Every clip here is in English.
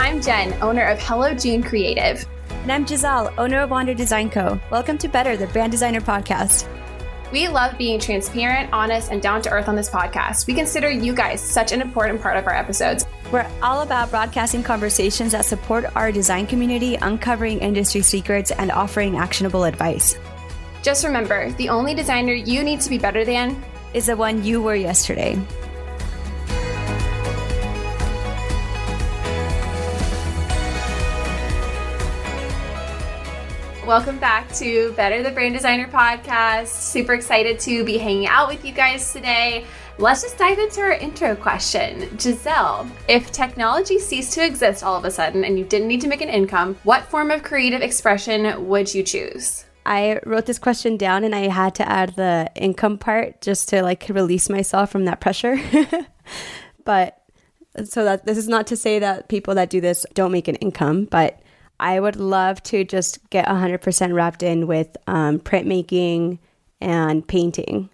I'm Jen, owner of Hello June Creative. And I'm Giselle, owner of Wander Design Co. Welcome to Better, the Brand Designer Podcast. We love being transparent, honest, and down to earth on this podcast. We consider you guys such an important part of our episodes. We're all about broadcasting conversations that support our design community, uncovering industry secrets, and offering actionable advice. Just remember the only designer you need to be better than is the one you were yesterday. Welcome back to Better the Brand Designer podcast. Super excited to be hanging out with you guys today. Let's just dive into our intro question. Giselle, if technology ceased to exist all of a sudden and you didn't need to make an income, what form of creative expression would you choose? I wrote this question down and I had to add the income part just to like release myself from that pressure. but so that this is not to say that people that do this don't make an income, but I would love to just get 100% wrapped in with um, printmaking and painting.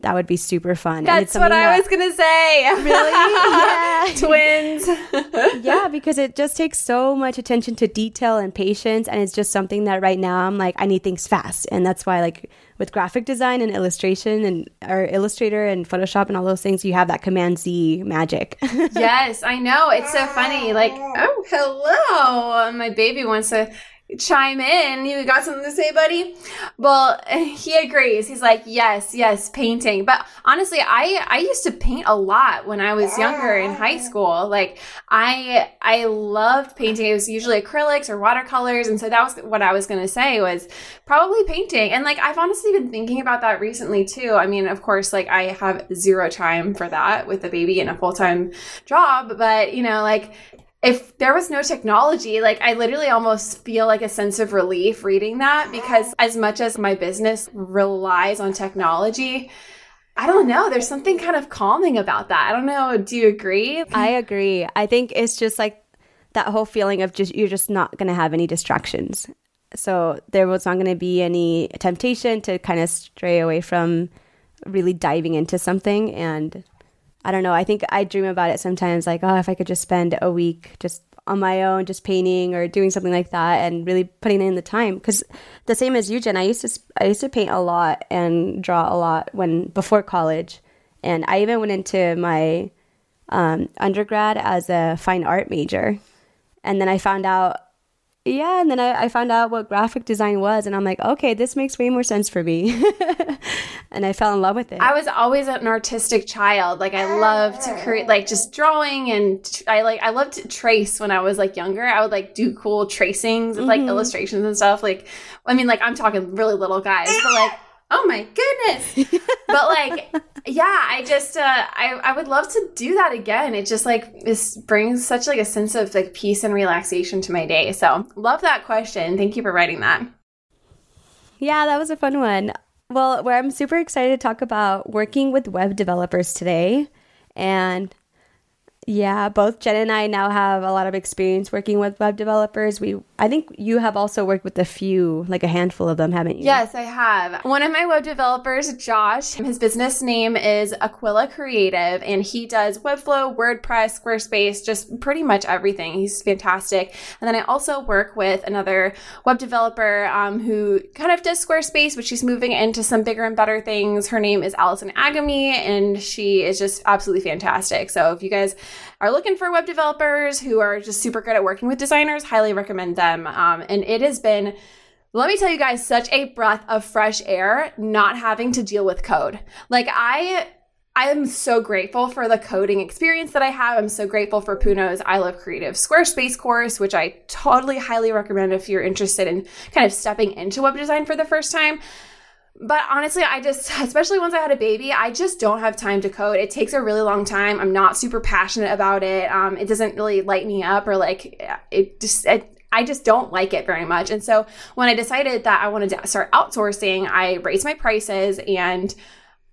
That would be super fun. That's what I that, was gonna say. Really? Yeah. Twins. yeah, because it just takes so much attention to detail and patience, and it's just something that right now I'm like I need things fast, and that's why like with graphic design and illustration and or Illustrator and Photoshop and all those things, you have that Command Z magic. yes, I know. It's so funny. Like, oh, hello, my baby wants to chime in. You got something to say, buddy? Well, he agrees. He's like, yes, yes, painting. But honestly, I I used to paint a lot when I was younger in high school. Like I I loved painting. It was usually acrylics or watercolors, and so that was what I was going to say was probably painting. And like I've honestly been thinking about that recently too. I mean, of course, like I have zero time for that with a baby and a full time job, but you know, like if there was no technology, like I literally almost feel like a sense of relief reading that because as much as my business relies on technology, I don't know, there's something kind of calming about that. I don't know, do you agree? I agree. I think it's just like that whole feeling of just you're just not going to have any distractions. So there was not going to be any temptation to kind of stray away from really diving into something and I don't know. I think I dream about it sometimes like, oh, if I could just spend a week just on my own, just painting or doing something like that and really putting in the time. Because the same as you, Jen, I used to, I used to paint a lot and draw a lot when, before college. And I even went into my um, undergrad as a fine art major. And then I found out yeah, and then I, I, found out what graphic design was, and I'm like, okay, this makes way more sense for me. and I fell in love with it. I was always an artistic child. Like I loved to create, like just drawing, and I like I loved to trace when I was like younger. I would like do cool tracings of like mm-hmm. illustrations and stuff. Like, I mean, like I'm talking really little guys, but like oh my goodness but like yeah i just uh I, I would love to do that again it just like this brings such like a sense of like peace and relaxation to my day so love that question thank you for writing that yeah that was a fun one well where i'm super excited to talk about working with web developers today and yeah, both Jen and I now have a lot of experience working with web developers. We I think you have also worked with a few, like a handful of them, haven't you? Yes, I have. One of my web developers, Josh, his business name is Aquila Creative and he does Webflow, WordPress, Squarespace, just pretty much everything. He's fantastic. And then I also work with another web developer um, who kind of does Squarespace, but she's moving into some bigger and better things. Her name is Allison Agami and she is just absolutely fantastic. So if you guys are looking for web developers who are just super good at working with designers, highly recommend them. Um, and it has been let me tell you guys, such a breath of fresh air not having to deal with code. Like I I am so grateful for the coding experience that I have. I'm so grateful for Puno's I Love Creative Squarespace course, which I totally highly recommend if you're interested in kind of stepping into web design for the first time. But honestly, I just, especially once I had a baby, I just don't have time to code. It takes a really long time. I'm not super passionate about it. Um, it doesn't really light me up or like it just, it, I just don't like it very much. And so when I decided that I wanted to start outsourcing, I raised my prices and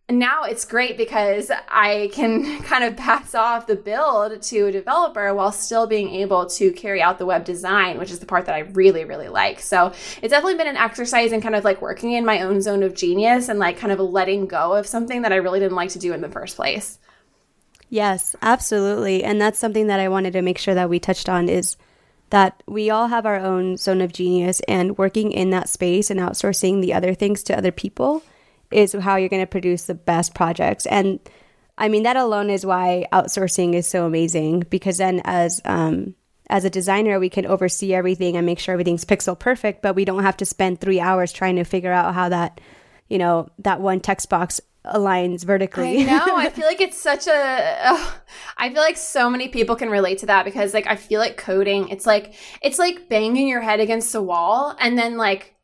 now it's great because I can kind of pass off the build to a developer while still being able to carry out the web design, which is the part that I really, really like. So it's definitely been an exercise in kind of like working in my own zone of genius and like kind of letting go of something that I really didn't like to do in the first place. Yes, absolutely. And that's something that I wanted to make sure that we touched on is that we all have our own zone of genius and working in that space and outsourcing the other things to other people is how you're going to produce the best projects. And I mean, that alone is why outsourcing is so amazing because then as, um, as a designer, we can oversee everything and make sure everything's pixel perfect, but we don't have to spend three hours trying to figure out how that, you know, that one text box aligns vertically. I know. I feel like it's such a. Oh, I feel like so many people can relate to that because, like, I feel like coding. It's like it's like banging your head against the wall, and then like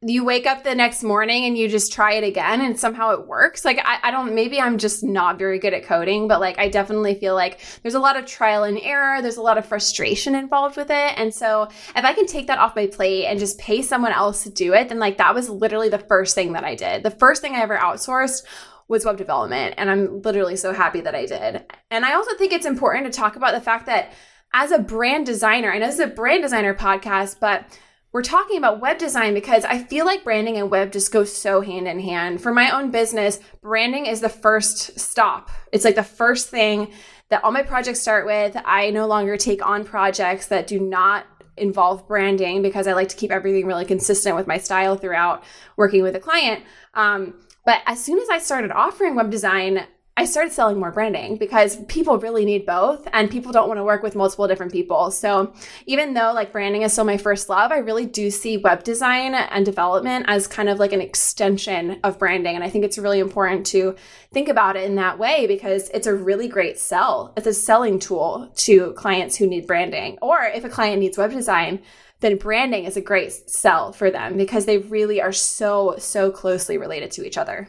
you wake up the next morning and you just try it again and somehow it works. Like, I, I don't, maybe I'm just not very good at coding, but like, I definitely feel like there's a lot of trial and error. There's a lot of frustration involved with it. And so if I can take that off my plate and just pay someone else to do it, then like that was literally the first thing that I did. The first thing I ever outsourced was web development. And I'm literally so happy that I did. And I also think it's important to talk about the fact that as a brand designer, I know this is a brand designer podcast, but we're talking about web design because I feel like branding and web just go so hand in hand. For my own business, branding is the first stop. It's like the first thing that all my projects start with. I no longer take on projects that do not involve branding because I like to keep everything really consistent with my style throughout working with a client. Um, but as soon as I started offering web design, I started selling more branding because people really need both and people don't want to work with multiple different people. So even though like branding is still my first love, I really do see web design and development as kind of like an extension of branding. And I think it's really important to think about it in that way because it's a really great sell. It's a selling tool to clients who need branding. Or if a client needs web design, then branding is a great sell for them because they really are so, so closely related to each other.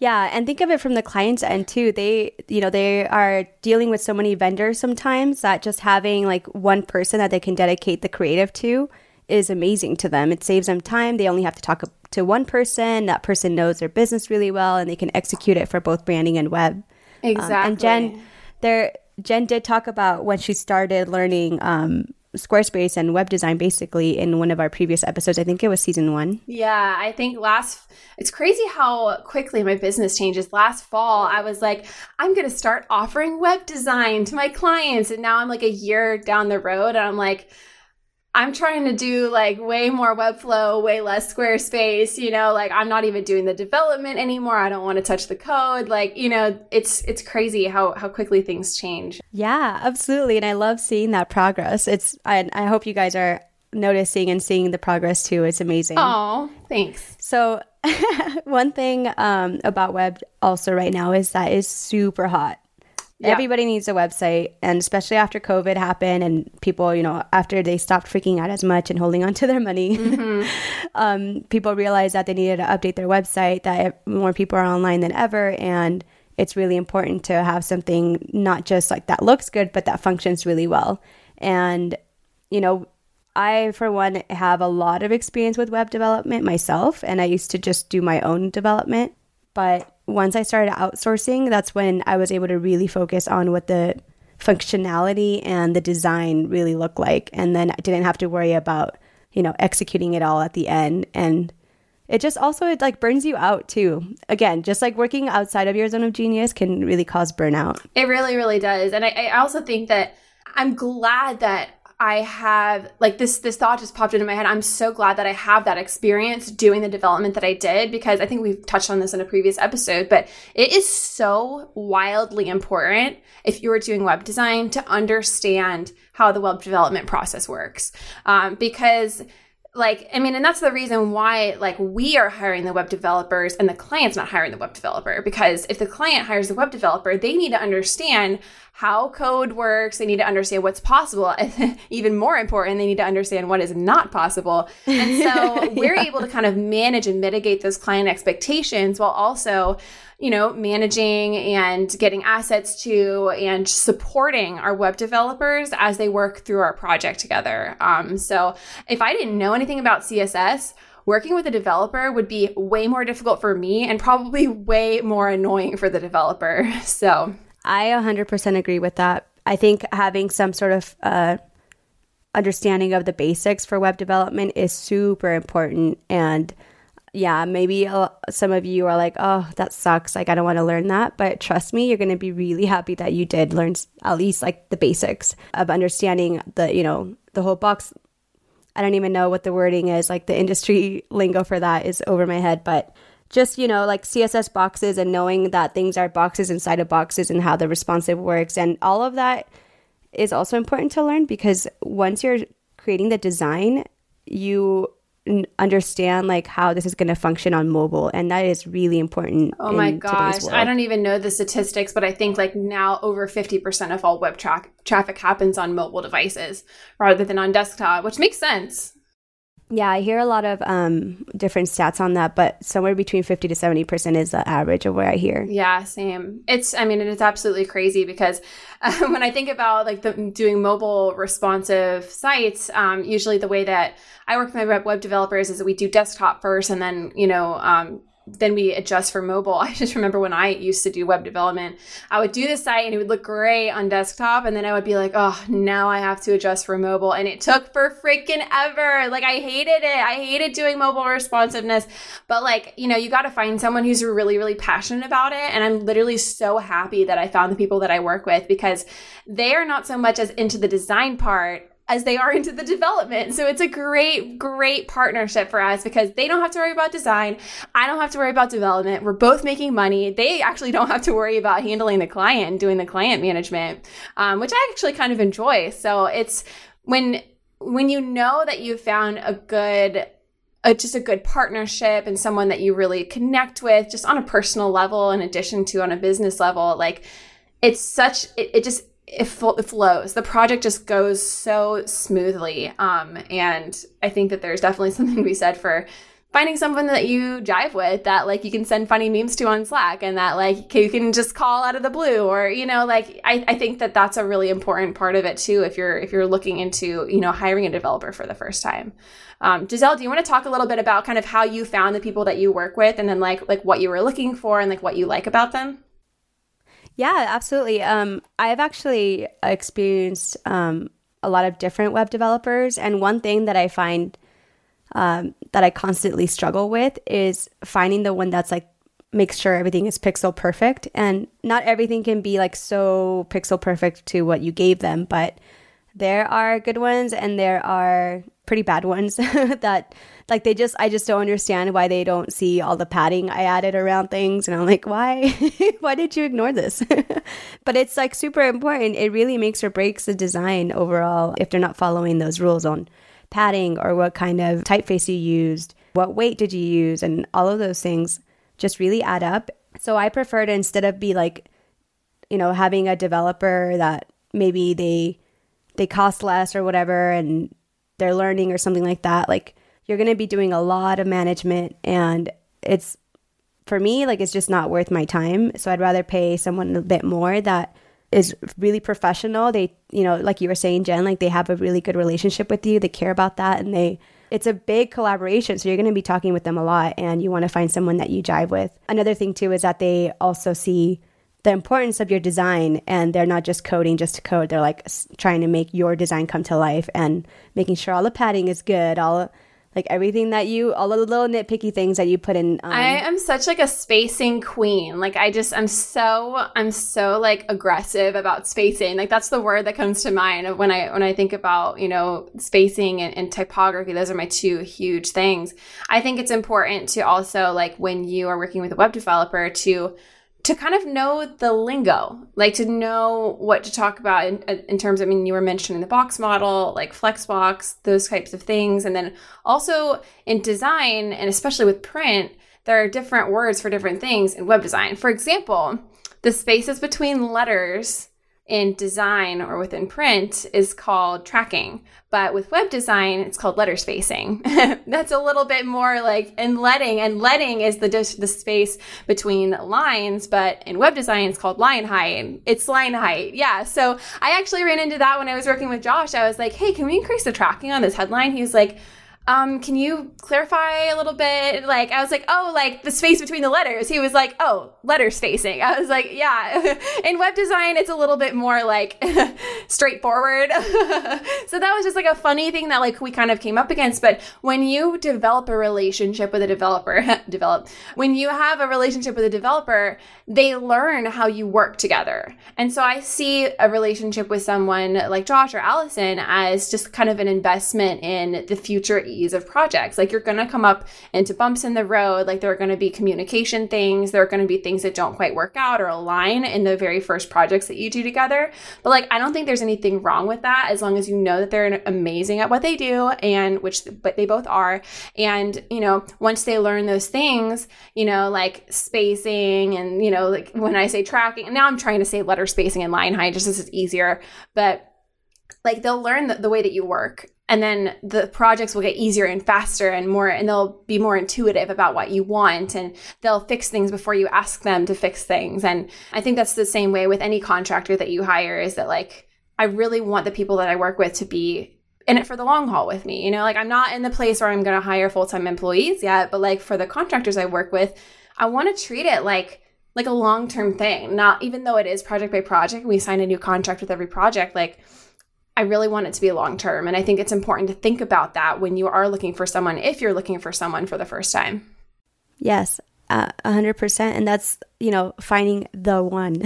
Yeah, and think of it from the client's end too. They, you know, they are dealing with so many vendors sometimes that just having like one person that they can dedicate the creative to is amazing to them. It saves them time. They only have to talk to one person. That person knows their business really well and they can execute it for both branding and web. Exactly. Um, and Jen there Jen did talk about when she started learning um, Squarespace and web design basically in one of our previous episodes. I think it was season one. Yeah, I think last, it's crazy how quickly my business changes. Last fall, I was like, I'm going to start offering web design to my clients. And now I'm like a year down the road and I'm like, I'm trying to do like way more Webflow, way less Squarespace, you know, like I'm not even doing the development anymore. I don't want to touch the code. Like, you know, it's it's crazy how how quickly things change. Yeah, absolutely. And I love seeing that progress. It's I I hope you guys are noticing and seeing the progress too. It's amazing. Oh, thanks. So, one thing um, about web also right now is that is super hot. Yeah. Everybody needs a website, and especially after COVID happened, and people, you know, after they stopped freaking out as much and holding on to their money, mm-hmm. um, people realized that they needed to update their website. That more people are online than ever, and it's really important to have something not just like that looks good, but that functions really well. And you know, I, for one, have a lot of experience with web development myself, and I used to just do my own development. But once I started outsourcing, that's when I was able to really focus on what the functionality and the design really look like. And then I didn't have to worry about, you know, executing it all at the end. And it just also it like burns you out too. Again, just like working outside of your zone of genius can really cause burnout. It really, really does. And I, I also think that I'm glad that I have like this this thought just popped into my head. I'm so glad that I have that experience doing the development that I did because I think we've touched on this in a previous episode, but it is so wildly important if you are doing web design to understand how the web development process works. Um, because like i mean and that's the reason why like we are hiring the web developers and the client's not hiring the web developer because if the client hires the web developer they need to understand how code works they need to understand what's possible and even more important they need to understand what is not possible and so we're yeah. able to kind of manage and mitigate those client expectations while also you know, managing and getting assets to and supporting our web developers as they work through our project together. Um, so if I didn't know anything about CSS, working with a developer would be way more difficult for me and probably way more annoying for the developer. So I 100% agree with that. I think having some sort of uh, understanding of the basics for web development is super important. And yeah, maybe some of you are like, oh, that sucks. Like, I don't want to learn that. But trust me, you're going to be really happy that you did learn at least like the basics of understanding the, you know, the whole box. I don't even know what the wording is. Like, the industry lingo for that is over my head. But just, you know, like CSS boxes and knowing that things are boxes inside of boxes and how the responsive works. And all of that is also important to learn because once you're creating the design, you understand like how this is going to function on mobile. And that is really important oh my gosh. I don't even know the statistics but i think like now over 50% of all web tra- traffic happens on mobile devices rather than on desktop which makes sense yeah, I hear a lot of um, different stats on that, but somewhere between 50 to 70% is the average of what I hear. Yeah, same. It's, I mean, it's absolutely crazy because uh, when I think about like the, doing mobile responsive sites, um, usually the way that I work with my web web developers is that we do desktop first and then, you know, um, then we adjust for mobile. I just remember when I used to do web development, I would do the site and it would look great on desktop. And then I would be like, oh, now I have to adjust for mobile. And it took for freaking ever. Like, I hated it. I hated doing mobile responsiveness. But, like, you know, you got to find someone who's really, really passionate about it. And I'm literally so happy that I found the people that I work with because they are not so much as into the design part as they are into the development. So it's a great, great partnership for us because they don't have to worry about design. I don't have to worry about development. We're both making money. They actually don't have to worry about handling the client and doing the client management, um, which I actually kind of enjoy. So it's when when you know that you've found a good a, just a good partnership and someone that you really connect with just on a personal level in addition to on a business level like it's such it, it just it, it flows. The project just goes so smoothly. Um, and I think that there's definitely something to be said for finding someone that you jive with that like you can send funny memes to on Slack and that like you can just call out of the blue or you know like I, I think that that's a really important part of it too if you're if you're looking into you know hiring a developer for the first time. Um, Giselle, do you want to talk a little bit about kind of how you found the people that you work with and then like like what you were looking for and like what you like about them? Yeah, absolutely. Um, I've actually experienced um, a lot of different web developers, and one thing that I find um, that I constantly struggle with is finding the one that's like makes sure everything is pixel perfect, and not everything can be like so pixel perfect to what you gave them, but there are good ones and there are pretty bad ones that like they just I just don't understand why they don't see all the padding I added around things. And I'm like why? Why did you ignore this? But it's like super important. It really makes or breaks the design overall if they're not following those rules on padding or what kind of typeface you used what weight did you use and all of those things just really add up. So I prefer to instead of be like you know having a developer that maybe they they cost less or whatever and they're learning or something like that like you're going to be doing a lot of management and it's for me like it's just not worth my time. So i'd rather pay someone a bit more that is really professional. They you know like you were saying jen like they have a really good relationship with you. They care about that and they it's a big collaboration. So you're going to be talking with them a lot and you want to find someone that you jive with. Another thing too is that they also see the importance of your design and they're not just coding just to code. They're like trying to make your design come to life and making sure all the padding is good all like everything that you all the little nitpicky things that you put in um, i am such like a spacing queen. Like i just i'm so i'm so like aggressive about spacing. Like that's the word that comes to mind when i when i think about you know spacing and, and typography. Those are my two huge things. I think it's important to also like when you are working with a web developer to to kind of know the lingo, like to know what to talk about in, uh, in, terms. I mean, you were mentioning the box model, like Flexbox, those types of things, and then also in design, and especially with print, there are different words for different things in web design. For example, the spaces between letters in design or within print is called tracking. But with web design, it's called letter spacing. That's a little bit more like in leading, and leading is the the space between lines. But in web design, it's called line height. It's line height, yeah. So I actually ran into that when I was working with Josh. I was like, "Hey, can we increase the tracking on this headline?" He was like um, can you clarify a little bit? Like, I was like, oh, like the space between the letters. He was like, oh, letter spacing. I was like, yeah. In web design, it's a little bit more like straightforward. so that was just like a funny thing that like we kind of came up against. But when you develop a relationship with a developer, develop, when you have a relationship with a developer, they learn how you work together. And so I see a relationship with someone like Josh or Allison as just kind of an investment in the future ease of projects. Like you're going to come up into bumps in the road. Like there are going to be communication things. There are going to be things that don't quite work out or align in the very first projects that you do together. But like, I don't think there's anything wrong with that as long as you know that they're amazing at what they do and which, but they both are. And, you know, once they learn those things, you know, like spacing and, you know, like when I say tracking, now I'm trying to say letter spacing and line height just as it's easier, but like they'll learn the, the way that you work and then the projects will get easier and faster and more and they'll be more intuitive about what you want and they'll fix things before you ask them to fix things. And i think that's the same way with any contractor that you hire is that like i really want the people that i work with to be in it for the long haul with me you know? Like i'm not in the place where i'm going to hire full-time employees yet but like for the contractors i work with i want to treat it like like a long-term thing not even though it is project by project we sign a new contract with every project like I really want it to be long term. And I think it's important to think about that when you are looking for someone, if you're looking for someone for the first time. Yes, uh, a hundred percent. And that's, you know, finding the one.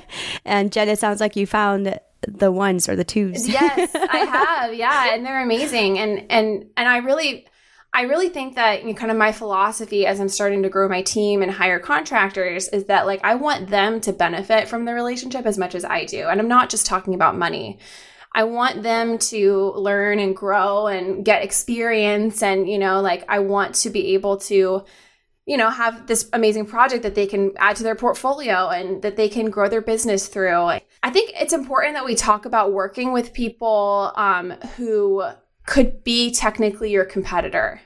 and Jen, it sounds like you found the ones or the twos. yes, I have. Yeah. And they're amazing. And, and, and I really, I really think that you know, kind of my philosophy as I'm starting to grow my team and hire contractors is that like I want them to benefit from the relationship as much as I do. And I'm not just talking about money. I want them to learn and grow and get experience. And, you know, like I want to be able to, you know, have this amazing project that they can add to their portfolio and that they can grow their business through. I think it's important that we talk about working with people um, who could be technically your competitor.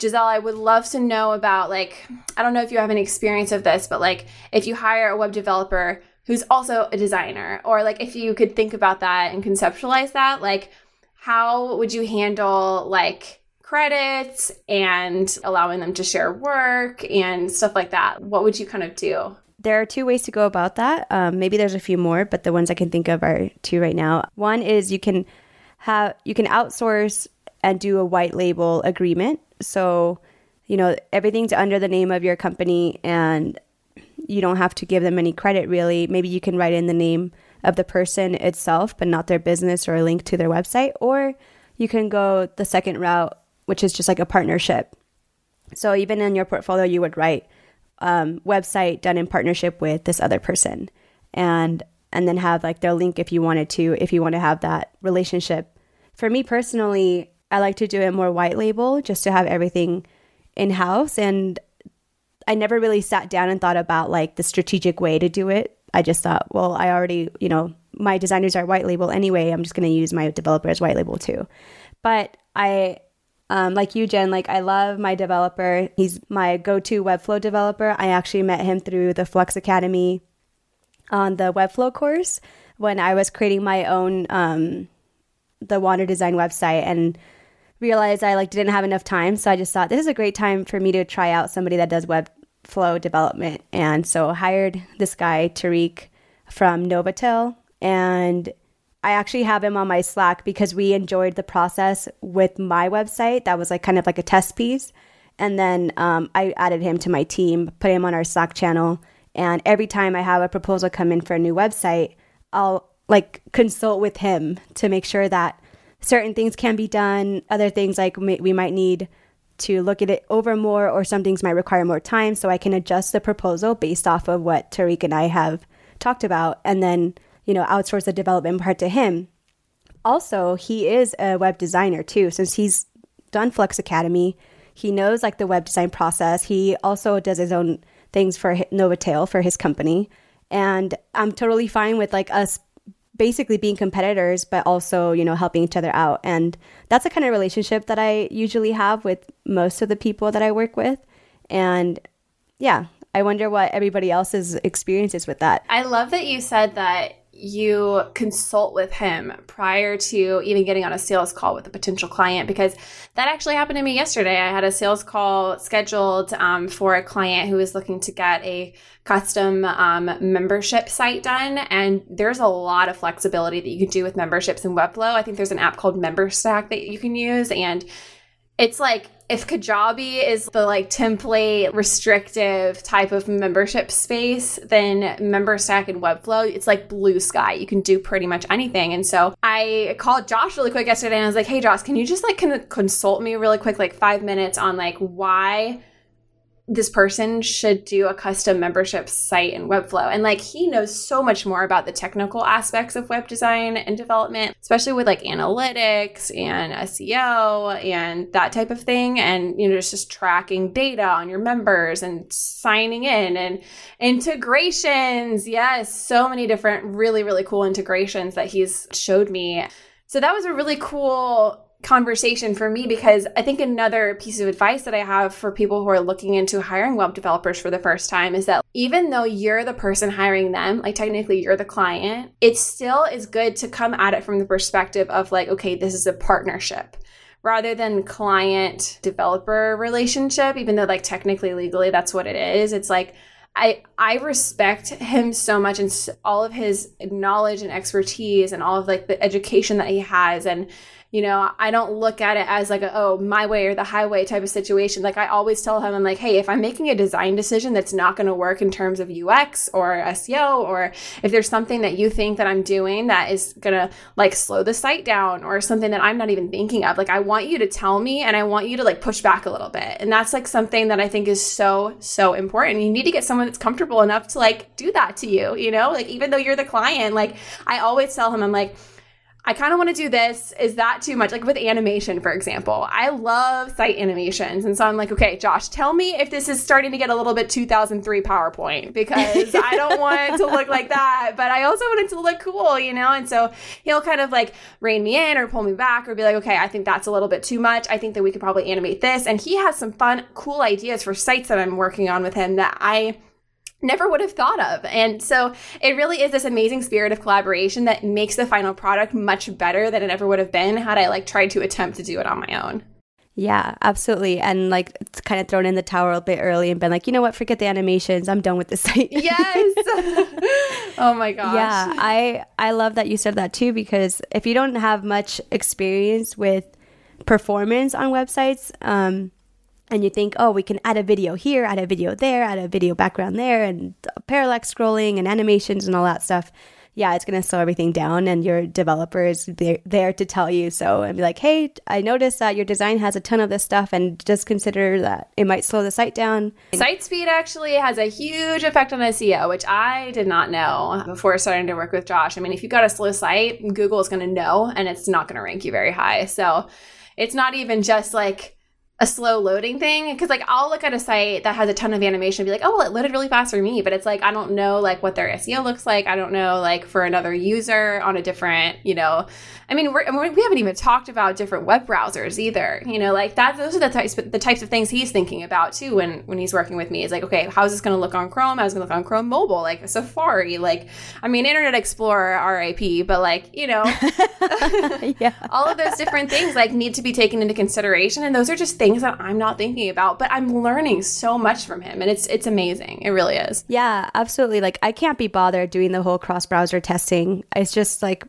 Giselle, I would love to know about like, I don't know if you have any experience of this, but like if you hire a web developer who's also a designer. Or like if you could think about that and conceptualize that like how would you handle like credits and allowing them to share work and stuff like that? What would you kind of do? There are two ways to go about that. Um, maybe there's a few more but the ones i can think of are two right now. One is you can have you can outsource and do a white label agreement. So you know everything's under the name of your company and you don't have to give them any credit really. Maybe you can write in the name of the person itself, but not their business or a link to their website. Or you can go the second route, which is just like a partnership. So even in your portfolio, you would write um, website done in partnership with this other person, and and then have like their link if you wanted to, if you want to have that relationship. For me personally, I like to do it more white label, just to have everything in house and I never really sat down and thought about like the strategic way to do it. I just thought, well, I already, you know, my designers are white label anyway. I'm just going to use my developer as white label too. But I, um, like you, Jen, like I love my developer. He's my go-to Webflow developer. I actually met him through the Flux Academy on the Webflow course when I was creating my own um, the Wander Design website and realized I like didn't have enough time. So I just thought this is a great time for me to try out somebody that does web flow development. And so hired this guy, Tariq from Novotel. And I actually have him on my Slack because we enjoyed the process with my website. That was like kind of like a test piece. And then um, I added him to my team, put him on our Slack channel. And every time I have a proposal come in for a new website, I'll like consult with him to make sure that certain things can be done. Other things like we might need to look at it over more, or some things might require more time. So I can adjust the proposal based off of what Tariq and I have talked about, and then you know outsource the development part to him. Also, he is a web designer too, since he's done Flux Academy. He knows like the web design process. He also does his own things for Novotel for his company, and I'm totally fine with like us basically being competitors, but also, you know, helping each other out. And that's the kind of relationship that I usually have with most of the people that I work with. And yeah, I wonder what everybody else's experience is with that. I love that you said that you consult with him prior to even getting on a sales call with a potential client because that actually happened to me yesterday. I had a sales call scheduled um, for a client who was looking to get a custom um, membership site done, and there's a lot of flexibility that you can do with memberships in Webflow. I think there's an app called MemberStack that you can use, and it's like if Kajabi is the like template restrictive type of membership space, then MemberStack and Webflow, it's like blue sky. You can do pretty much anything. And so I called Josh really quick yesterday and I was like, hey, Josh, can you just like consult me really quick, like five minutes on like why this person should do a custom membership site in Webflow. And like he knows so much more about the technical aspects of web design and development, especially with like analytics and SEO and that type of thing. And, you know, just, just tracking data on your members and signing in and integrations. Yes, so many different really, really cool integrations that he's showed me. So that was a really cool conversation for me because I think another piece of advice that I have for people who are looking into hiring web developers for the first time is that even though you're the person hiring them, like technically you're the client, it still is good to come at it from the perspective of like, okay, this is a partnership rather than client developer relationship, even though like technically legally that's what it is. It's like, I I respect him so much and all of his knowledge and expertise and all of like the education that he has and you know, I don't look at it as like a, oh, my way or the highway type of situation. Like I always tell him, I'm like, hey, if I'm making a design decision that's not going to work in terms of UX or SEO, or if there's something that you think that I'm doing that is going to like slow the site down or something that I'm not even thinking of, like I want you to tell me and I want you to like push back a little bit. And that's like something that I think is so, so important. You need to get someone that's comfortable enough to like do that to you, you know, like even though you're the client, like I always tell him, I'm like, I kind of want to do this. Is that too much? Like with animation, for example, I love site animations. And so I'm like, okay, Josh, tell me if this is starting to get a little bit 2003 PowerPoint because I don't want it to look like that, but I also want it to look cool, you know? And so he'll kind of like rein me in or pull me back or be like, okay, I think that's a little bit too much. I think that we could probably animate this. And he has some fun, cool ideas for sites that I'm working on with him that I never would have thought of. And so it really is this amazing spirit of collaboration that makes the final product much better than it ever would have been had I like tried to attempt to do it on my own. Yeah, absolutely. And like it's kind of thrown in the tower a bit early and been like, you know what, forget the animations. I'm done with the site. yes. oh my gosh. Yeah, I I love that you said that too because if you don't have much experience with performance on websites, um, and you think, oh, we can add a video here, add a video there, add a video background there, and parallax scrolling and animations and all that stuff. Yeah, it's going to slow everything down, and your developer is there, to tell you so and be like, hey, I noticed that your design has a ton of this stuff, and just consider that it might slow the site down. Site speed actually has a huge effect on SEO, which I did not know before starting to work with Josh. I mean, if you've got a slow site, Google is going to know, and it's not going to rank you very high. So it's not even just like, a slow loading thing because like I'll look at a site that has a ton of animation and be like, oh well, it loaded really fast for me, but it's like I don't know like what their SEO looks like. I don't know like for another user on a different, you know, I mean, we're, we haven't even talked about different web browsers either. You know, like that. Those are the types the types of things he's thinking about too when when he's working with me. Is like, okay, how's this going to look on Chrome? How's it going to look on Chrome mobile? Like Safari. Like, I mean, Internet Explorer, RIP. But like, you know, yeah, all of those different things like need to be taken into consideration, and those are just things that I'm not thinking about. But I'm learning so much from him, and it's it's amazing. It really is. Yeah, absolutely. Like, I can't be bothered doing the whole cross browser testing. It's just like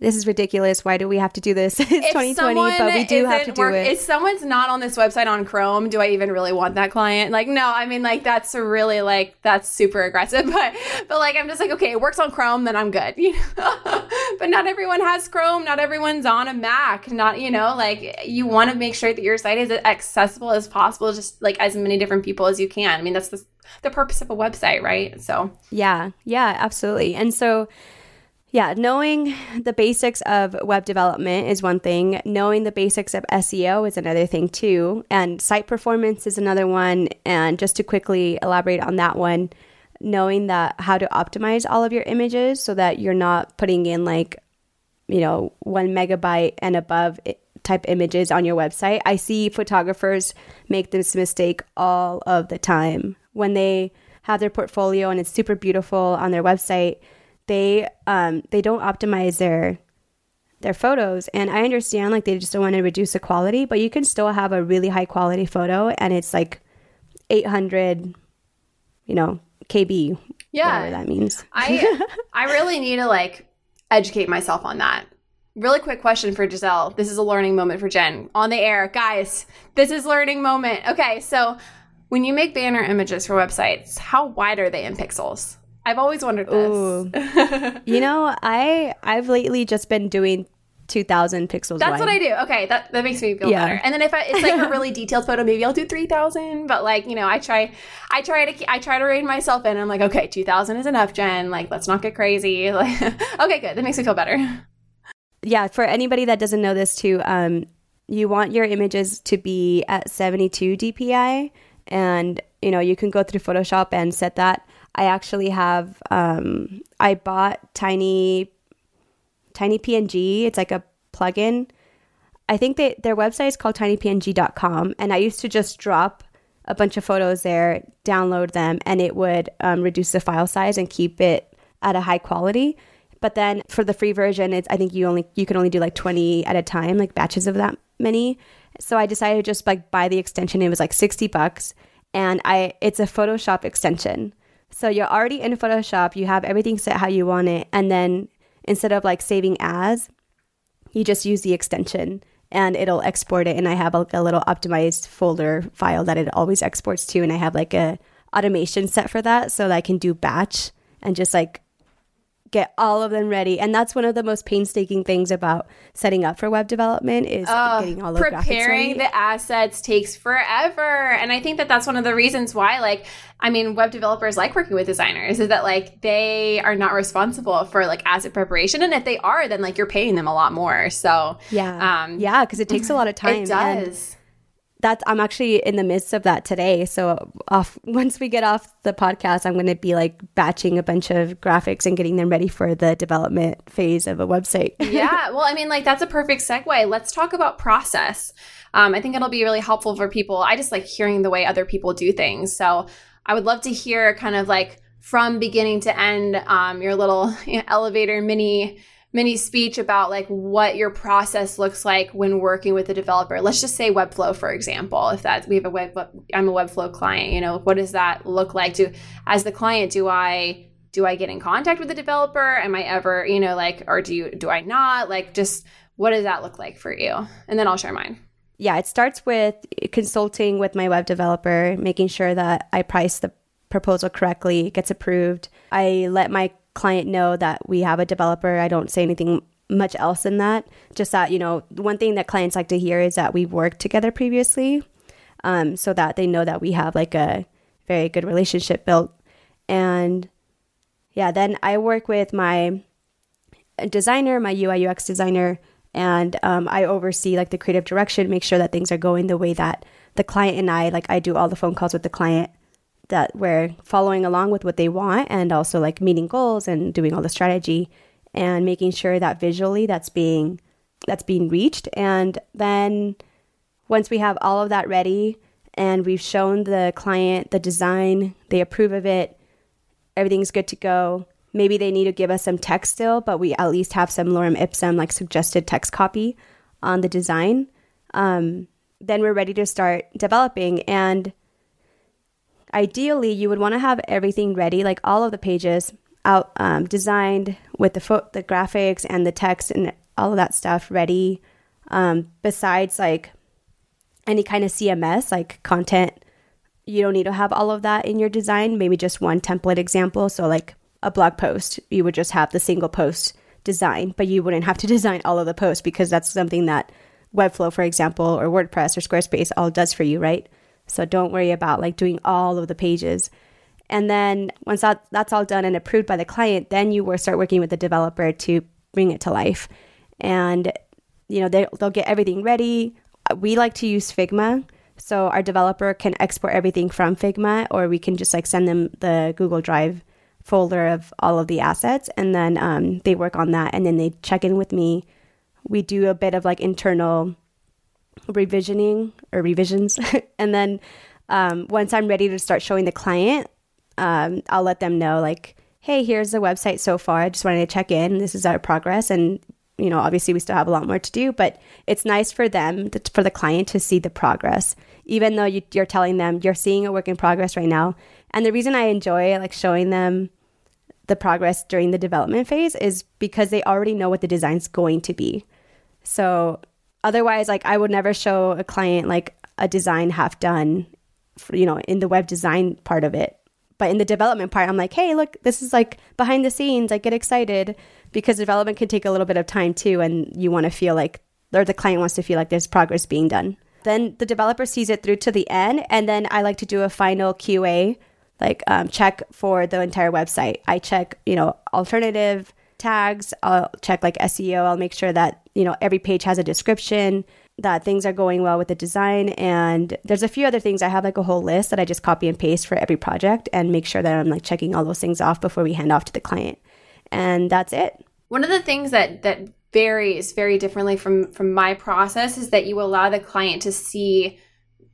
this is ridiculous. Why do we have to do this? It's if 2020, but we do have to do work, it. If someone's not on this website on Chrome, do I even really want that client? Like, no, I mean, like that's really like that's super aggressive. But but like I'm just like, okay, it works on Chrome, then I'm good. You know? but not everyone has Chrome. Not everyone's on a Mac. Not you know, like you want to make sure that your site is accessible as possible, just like as many different people as you can. I mean, that's the the purpose of a website, right? So yeah, yeah, absolutely. And so yeah, knowing the basics of web development is one thing. Knowing the basics of SEO is another thing too. And site performance is another one. And just to quickly elaborate on that one, knowing that how to optimize all of your images so that you're not putting in like, you know, one megabyte and above type images on your website. I see photographers make this mistake all of the time when they have their portfolio and it's super beautiful on their website they um they don't optimize their their photos and i understand like they just don't want to reduce the quality but you can still have a really high quality photo and it's like 800 you know kb Yeah. whatever that means I I really need to like educate myself on that. Really quick question for Giselle. This is a learning moment for Jen. On the air, guys. This is learning moment. Okay, so when you make banner images for websites, how wide are they in pixels? I've always wondered this. you know i i've lately just been doing 2000 pixels That's wide. what I do. Okay, that, that makes me feel Yeah. better. And then if I, it's like a really detailed photo, maybe I'll do three thousand. But like you know, I try, I try to, I try to rein myself in. I'm like, okay, two thousand is enough, Jen. Like, let's not get crazy. Like, okay, good. That makes me feel better. yeah for anybody that doesn't know this too um you want your images to be at 72 dpi and you know you can go through photoshop and set that i actually have um i bought tiny tiny png it's like a plugin. I think they, their website is called tinypng.com and i used to just drop a bunch of photos there download them and it would um, reduce the file size and keep it at a high quality. But then for the free version it's i think you only you can only do like 20 at a time like batches of that many. So i decided to just like buy the extension. It was like 60 bucks and i it's a photoshop extension so you're already in photoshop you have everything set how you want it and then instead of like saving as you just use the extension and it'll export it. And i have like a little optimized folder file that it always exports to and i have like a automation set for that so that i can do batch and just like get all of them ready. And that's one of the most painstaking things about setting up for web development is getting all of the preparing the assets takes forever. And i think that that's one of the reasons why like i mean web developers like working with designers is that like they are not responsible for like asset preparation. And if they are then like you're paying them a lot more. So yeah. um, yeah because it takes a lot of time. It and does that's i'm actually in the midst of that today. So off once we get off the podcast i'm going to be like batching a bunch of graphics and getting them ready for the development phase of a website. Yeah well i mean like that's a perfect segue. Let's talk about process. Um, i think it'll be really helpful for people. I just like hearing the way other people do things. So i would love to hear kind of like from beginning to end um, your little you know, elevator mini mini speech about like what your process looks like when working with a developer let's just say webflow for example if that we have a web i'm a webflow client you know what does that look like to as the client do i do I get in contact with the developer? Am I ever, you know, like, or do you, do I not? Like, just what does that look like for you? And then I'll share mine. yeah, it starts with consulting with my web developer, making sure that I price the proposal correctly, gets approved. I let my client know that we have a developer. I don't say anything much else than that. Just that, you know, one thing that clients like to hear is that we've worked together previously um, so that they know that we have like a very good relationship built. And yeah, then I work with my designer, my UI UX designer, and um, I oversee like the creative direction, make sure that things are going the way that the client and I like. I do all the phone calls with the client that we're following along with what they want, and also like meeting goals and doing all the strategy and making sure that visually that's being that's being reached. And then once we have all of that ready and we've shown the client the design, they approve of it, everything's good to go. Maybe they need to give us some text still, but we at least have some lorem ipsum, like suggested text copy on the design. Um, then we're ready to start developing. And ideally, you would want to have everything ready, like all of the pages out um, designed with the fo- the graphics and the text and all of that stuff ready. Um, besides, like any kind of CMS, like content you don't need to have all of that in your design, maybe just one template example. So, like a blog post, you would just have the single post design, but you wouldn't have to design all of the posts because that's something that Webflow, for example, or WordPress or Squarespace all does for you, right? So, don't worry about like doing all of the pages. And then once that, that's all done and approved by the client, then you will start working with the developer to bring it to life. And, you know, they, they'll get everything ready. We like to use Figma. So our developer can export everything from Figma, or we can just like send them the Google Drive folder of all of the assets, and then um, they work on that, and then they check in with me. We do a bit of like internal revisioning or revisions, and then um, once I'm ready to start showing the client, um, I'll let them know like, hey, here's the website so far. I just wanted to check in. This is our progress. And, you know, obviously we still have a lot more to do, but it's nice for them, for the client to see the progress, even though you, you're telling them you're seeing a work in progress right now. And the reason I enjoy like showing them the progress during the development phase is because they already know what the design's going to be. So otherwise, like I would never show a client like a design half done, for, you know, in the web design part of it but in the development part, I'm like, hey, look, this is like behind the scenes. I get excited because development can take a little bit of time too. And you want to feel like, or the client wants to feel like there's progress being done. Then the developer sees it through to the end. And then I like to do a final QA, like um, check for the entire website. I check, you know, alternative tags. I'll check like SEO. I'll make sure that, you know, every page has a description that things are going well with the design. And there's a few other things. I have like a whole list that I just copy and paste for every project and make sure that I'm like checking all those things off before we hand off to the client. And that's it. One of the things that that varies very differently from from my process is that you allow the client to see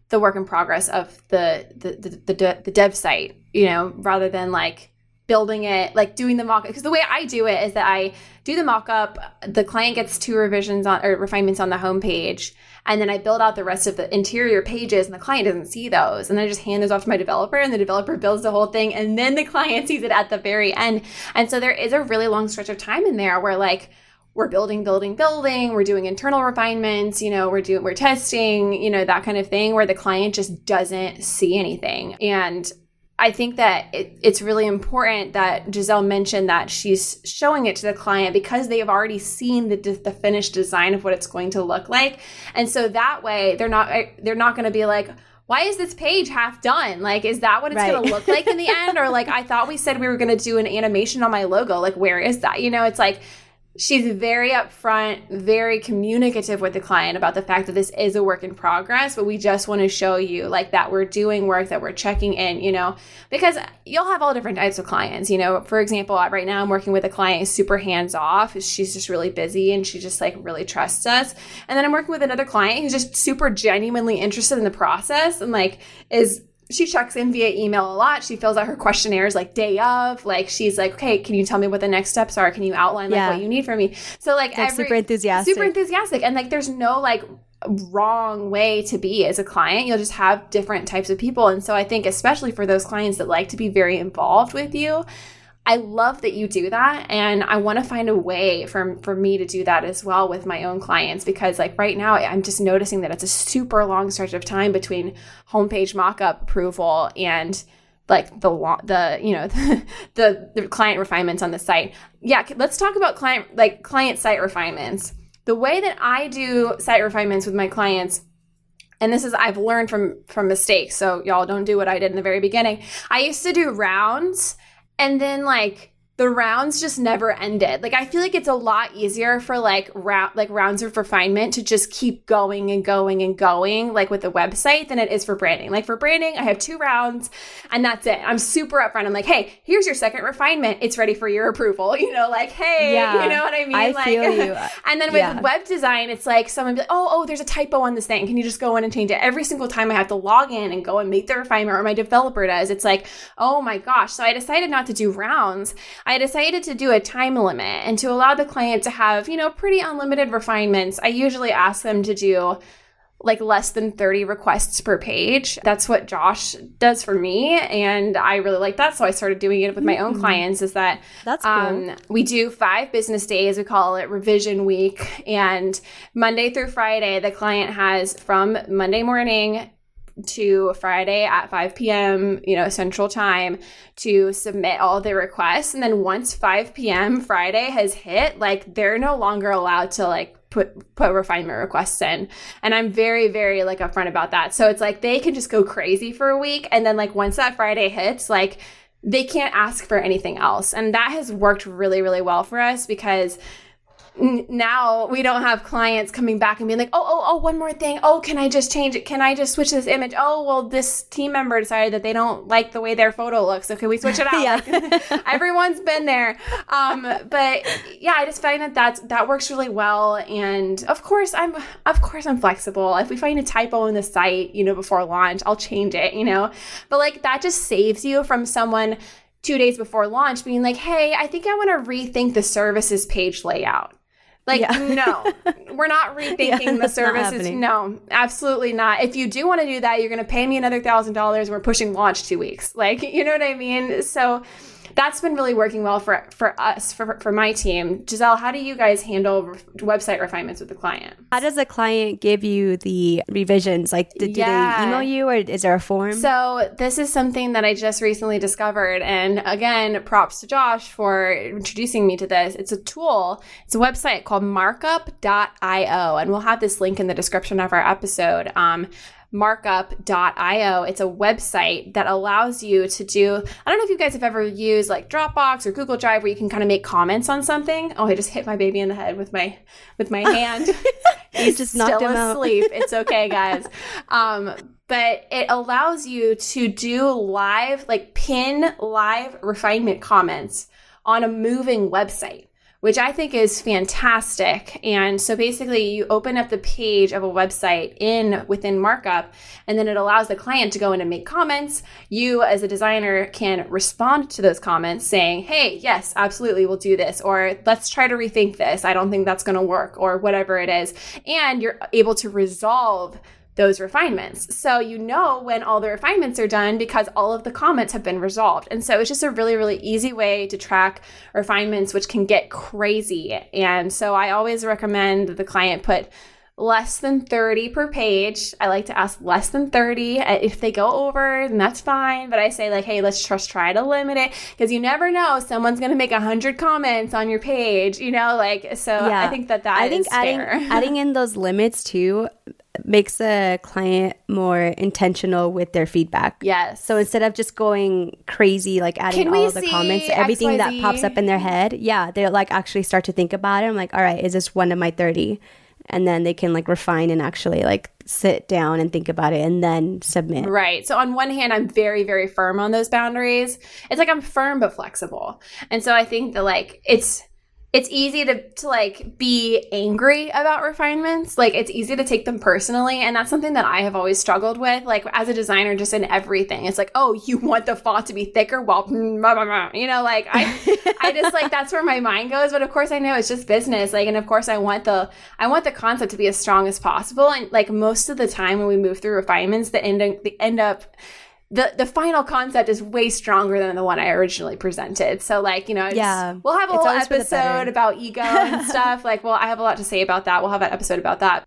the work in progress of the the the, the, the dev site, you know, rather than like building it, like doing the mock because the way I do it is that I do the mock up, the client gets two revisions on or refinements on the homepage, and then I build out the rest of the interior pages and the client doesn't see those. And I just hand those off to my developer and the developer builds the whole thing and then the client sees it at the very end. And so there is a really long stretch of time in there where like we're building, building, building, we're doing internal refinements, you know, we're doing we're testing, you know, that kind of thing where the client just doesn't see anything. And I think that it, it's really important that Giselle mentioned that she's showing it to the client because they have already seen the, the finished design of what it's going to look like, and so that way they're not eh, they're not going to be like, why is this page half done? Like, is that what it's right. going to look like in the end? Or like, I thought we said we were going to do an animation on my logo. Like, where is that? You know, it's like she's very upfront, very communicative with the client about the fact that this is a work in progress, but we just want to show you like that we're doing work, that we're checking in, you know, because you'll have all different types of clients. You know, for example, right now I'm working with a client super hands off. She's just really busy and she just like really trusts us. And then I'm working with another client who's just super genuinely interested in the process and like is she checks in via email a lot. She fills out her questionnaires like day of. Like she's like, okay, can you tell me what the next steps are? Can you outline like yeah. what you need from me? So like, like every, super enthusiastic, super enthusiastic, and like there's no like wrong way to be as a client. You'll just have different types of people, and so I think especially for those clients that like to be very involved with you, I love that you do that and I want to find a way for for me to do that as well with my own clients because like right now I'm just noticing that it's a super long stretch of time between homepage mockup approval and like the the you know the, the, the client refinements on the site. Yeah, let's talk about client like client site refinements. The way that I do site refinements with my clients and this is I've learned from from mistakes. So y'all don't do what I did in the very beginning. I used to do rounds and then like the rounds just never ended. Like I feel like it's a lot easier for like round like rounds of refinement to just keep going and going and going like with the website than it is for branding. Like for branding, I have two rounds and that's it. I'm super upfront. I'm like, hey, here's your second refinement. It's ready for your approval. You know, like, hey, yeah, you know what I mean? I like, feel you. and then with yeah. web design, it's like someone be like, oh, oh, there's a typo on this thing. Can you just go in and change it? Every single time I have to log in and go and make the refinement or my developer does. It's like, oh my gosh. So I decided not to do rounds. I decided to do a time limit and to allow the client to have, you know, pretty unlimited refinements. I usually ask them to do like less than 30 requests per page. That's what Josh does for me. And I really like that. So I started doing it with my own mm-hmm. clients is that That's cool. um, we do five business days. We call it revision week. And Monday through Friday, the client has from Monday morning to Friday at 5 p.m., you know, Central Time to submit all the requests. And then once 5 p.m. Friday has hit, like they're no longer allowed to like put put refinement requests in. And I'm very, very like upfront about that. So it's like they can just go crazy for a week. And then like once that Friday hits, like they can't ask for anything else. And that has worked really, really well for us because now we don't have clients coming back and being like, oh, oh, oh, one more thing. Oh, can I just change it? Can I just switch this image? Oh, well, this team member decided that they don't like the way their photo looks. So can we switch it out? yeah. everyone's been there. Um, but yeah, I just find that that's, that works really well. And of course, I'm, of course, I'm flexible. If we find a typo in the site, you know, before launch, I'll change it, you know, but like that just saves you from someone two days before launch being like, hey, I think I want to rethink the services page layout. Like, Yeah. no, we're not rethinking Yeah, the services. No, absolutely not. If you do want to do that, you're going to pay me another thousand dollars. We're pushing launch two weeks. Like, you know what I mean? So that's been really working well for for us for for my team. Giselle, how do you guys handle re- website refinements with the client? How does a client give you the revisions? Like, do, do Yeah. they email you or is there a form? So this is something that I just recently discovered, and again, props to Josh for introducing me to this. It's a tool. It's a website called Markup.io, and we'll have this link in the description of our episode. Um, markup.io. It's a website that allows you to do. I don't know if you guys have ever used like Dropbox or Google Drive where you can kind of make comments on something. Oh, I just hit my baby in the head with my with my hand. He's just still knocked him out. asleep. It's okay, guys. Um, but it allows you to do live, like pin live refinement comments on a moving website, which I think is fantastic. And so basically you open up the page of a website in within markup and then it allows the client to go in and make comments. You as a designer can respond to those comments saying, "Hey, yes, absolutely, we'll do this," or "Let's try to rethink this. I don't think that's going to work," or whatever it is. And you're able to resolve those refinements. So you know when all the refinements are done because all of the comments have been resolved. And so it's just a really, really easy way to track refinements, which can get crazy. And so I always recommend that the client put less than 30 per page. I like to ask less than 30. Uh, If they go over, then that's fine. But I say like, hey, let's just try to limit it because you never know. Someone's going to make a hundred comments on your page, you know, like, so yeah. I think that that I think adding fair. adding in those limits too makes a client more intentional with their feedback. yes. So instead of just going crazy, like adding all the comments, everything that pops up in their head, yeah, they'll like actually start to think about it. I'm like, all right, is this one of my 30? And then they can like refine and actually like sit down and think about it and then submit. Right. So on one hand, I'm very, very firm on those boundaries. It's like I'm firm but flexible. And so I think that like it's it's easy to, to like be angry about refinements. Like it's easy to take them personally. And that's something that I have always struggled with. Like as a designer, just in everything. It's like, oh, you want the font to be thicker? Well, blah, blah, blah. you know, like I I just like that's where my mind goes. But of course I know it's just business. Like and of course I want the I want the concept to be as strong as possible. And like most of the time when we move through refinements, the end end up the the final concept is way stronger than the one I originally presented. So like, you know, Yeah. we'll have a It's whole always for the episode about ego and stuff. like, well, I have a lot to say about that. We'll have an episode about that.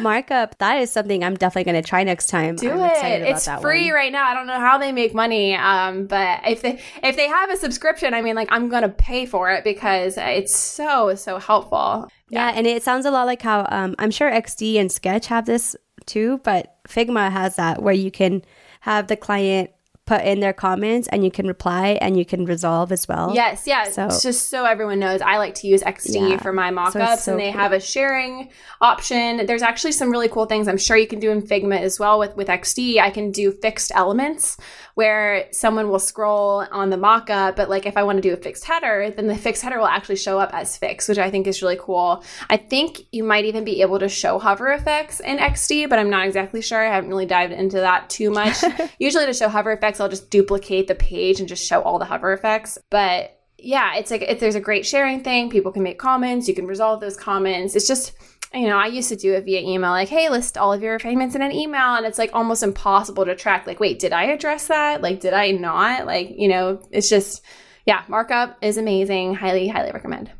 Markup, that is something I'm definitely going to try next time. Do I'm it. excited about It's free one. right now. I don't know how they make money. Um, but if they if they have a subscription, I mean like I'm gonna pay for it because it's so, so helpful. Yeah, and it sounds a lot like how um, I'm sure XD and Sketch have this too, but Figma has that where you can have the client put in their comments and you can reply and you can resolve as well. Yes, yeah. So- it's just so everyone knows, I like to use XD Yeah. for my So mockups, so and they cool. have a sharing option. There's actually some really cool things I'm sure you can do in Figma as well with with XD. I can do fixed elements where someone will scroll on the mockup, but like if I want to do a fixed header, then the fixed header will actually show up as fixed, which I think is really cool. I think you might even be able to show hover effects in XD, but I'm not exactly sure. I haven't really dived into that too much. Usually to show hover effects, I'll just duplicate the page and just show all the hover effects. But yeah, it's like if there's a great sharing thing, people can make comments, you can resolve those comments. It's just you know, I used to do it via email, like, hey, list all of your payments in an email. And it's like almost impossible to track. Like, wait, did I address that? Like, did I not? Like, you know, it's just, yeah, markup is amazing. Highly, highly recommend.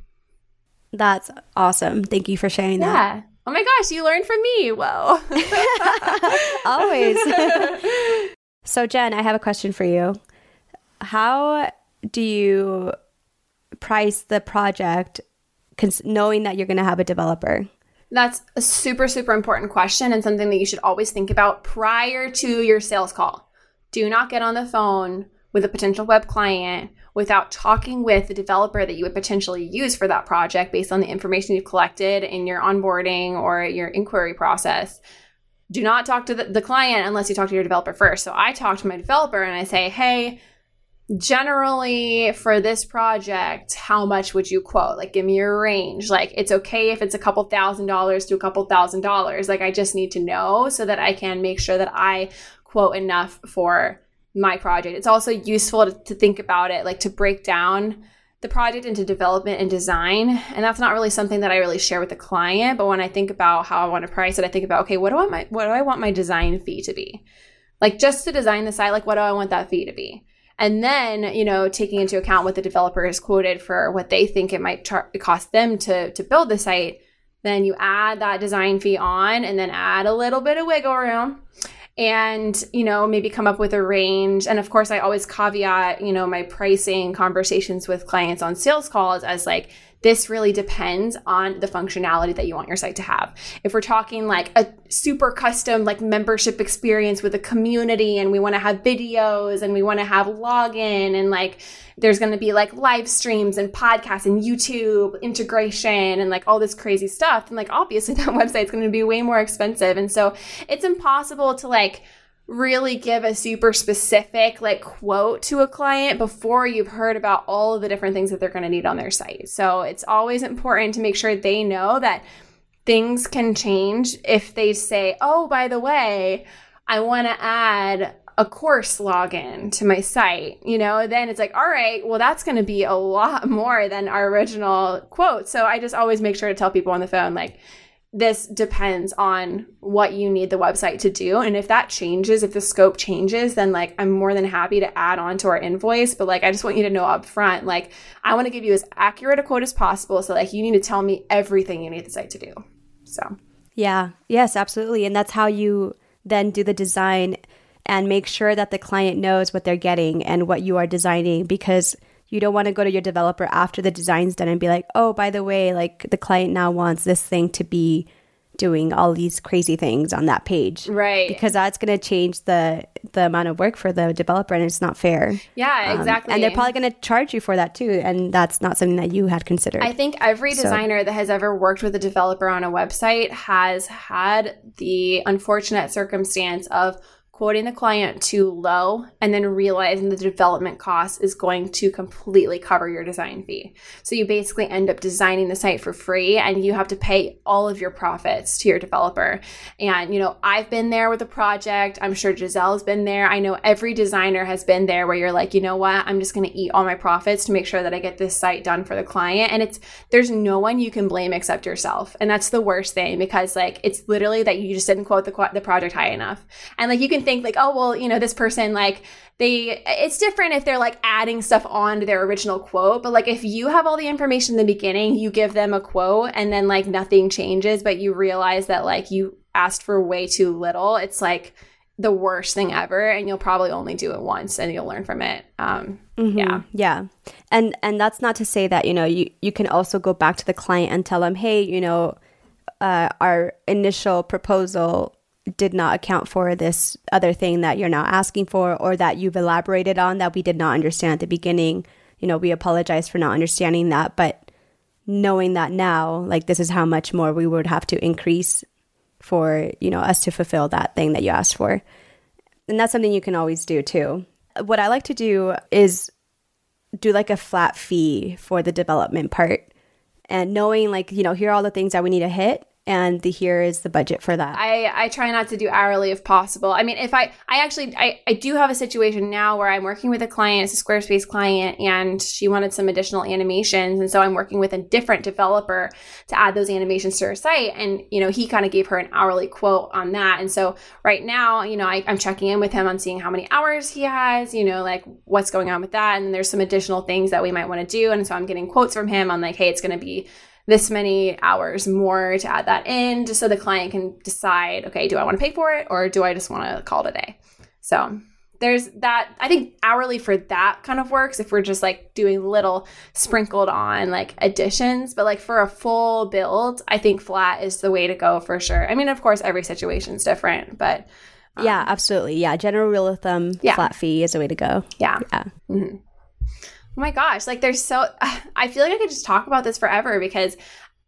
That's awesome. Thank you for sharing that. Yeah. Oh my gosh, you learned from me. Well, Always. so, Jen, I have a question for you. How do you price the project cons- knowing that you're going to have a developer? That's a super, super important question and something that you should always think about prior to your sales call. Do not get on the phone with a potential web client without talking with the developer that you would potentially use for that project based on the information you've collected in your onboarding or your inquiry process. Do not talk to the, the client unless you talk to your developer first. So I talk to my developer and I say, hey, generally for this project how much would you quote like give me your range like it's okay if it's a couple thousand dollars to a couple thousand dollars like i just need to know so that i can make sure that i quote enough for my project. It's also useful to, to think about it, like to break down the project into development and design. And that's not really something that I really share with the client. But when I think about how I want to price it, I think about, okay, what do I my what do I want my design fee to be? Like just to design the site, like what do I want that fee to be? And then, you know, taking into account what the developer has quoted for what they think it might char- cost them to to build the site, then you add that design fee on and then add a little bit of wiggle room and you know maybe come up with a range. And of course i always caveat you know my pricing conversations with clients on sales calls as like this really depends on the functionality that you want your site to have. If we're talking like a super custom like membership experience with a community and we want to have videos and we want to have login and like there's going to be like live streams and podcasts and YouTube integration and like all this crazy stuff, and like obviously that website's going to be way more expensive. And so it's impossible to like really give a super specific like quote to a client before you've heard about all of the different things that they're going to need on their site. So it's always important to make sure they know that things can change if they say, "Oh, by the way, I want to add a course login to my site, you know, then it's like, all right, well, that's going to be a lot more than our original quote. So I just always make sure to tell people on the phone, like, this depends on what you need the website to do. And if that changes, if the scope changes, then like I'm more than happy to add on to our invoice. But like I just want you to know up front, like I want to give you as accurate a quote as possible. So like you need to tell me everything you need the site to do. So Yeah. Yes, absolutely. And that's how you then do the design and make sure that the client knows what they're getting and what you are designing because you don't want to go to your developer after the design's done and be like, oh, by the way, like the client now wants this thing to be doing all these crazy things on that page. Right. Because that's going to change the the amount of work for the developer and it's not fair. Yeah exactly. um, and they're probably going to charge you for that too and that's not something that you had considered. I think every designer so. that has ever worked with a developer on a website has had the unfortunate circumstance of quoting the client too low and then realizing the development cost is going to completely cover your design fee. So you basically end up designing the site for free and you have to pay all of your profits to your developer. And, you know, I've been there with a project. I'm sure Giselle's been there. I know every designer has been there where you're like, you know what? I'm just going to eat all my profits to make sure that I get this site done for the client. And it's, there's no one you can blame except yourself. And that's the worst thing because like it's literally that you just didn't quote the, the project high enough. And like you can think like, oh, well, you know, this person, like, they, it's different if they're like adding stuff on to their original quote. But like, if you have all the information in the beginning, you give them a quote and then like nothing changes, but you realize that like you asked for way too little, it's like, the worst thing ever and you'll probably only do it once and you'll learn from it um mm-hmm. yeah yeah and and that's not to say that you know you you can also go back to the client and tell them hey you know uh, our initial proposal did not account for this other thing that you're now asking for or that you've elaborated on that we did not understand at the beginning. You know, we apologize for not understanding that, but knowing that now, like this is how much more we would have to increase for, you know, us to fulfill that thing that you asked for. And that's something you can always do too. What I like to do is do like a flat fee for the development part and knowing like, you know, here are all the things that we need to hit and the here is the budget for that. I i try not to do hourly if possible. I mean if i i actually i, I do have a situation now where i'm working with a client it's a squarespace client and she wanted some additional animations and so i'm working with a different developer to add those animations to her site and you know he kind of gave her an hourly quote on that. And so right now you know I, i'm checking in with him on seeing how many hours he has you know like what's going on with that and there's some additional things that we might want to do and so i'm getting quotes from him on like hey it's going to be this many hours more to add that in just so the client can decide okay do i want to pay for it or do i just want to call it a day? So there's that i think hourly for that kind of works if we're just like doing little sprinkled on like additions but like for a full build i think flat is the way to go for sure. I mean of course every situation is different but um, yeah absolutely. Yeah general rule of thumb yeah. flat fee is a way to go. Yeah. Yeah. Mm-hmm. Oh my gosh, like there's so I feel like I could just talk about this forever because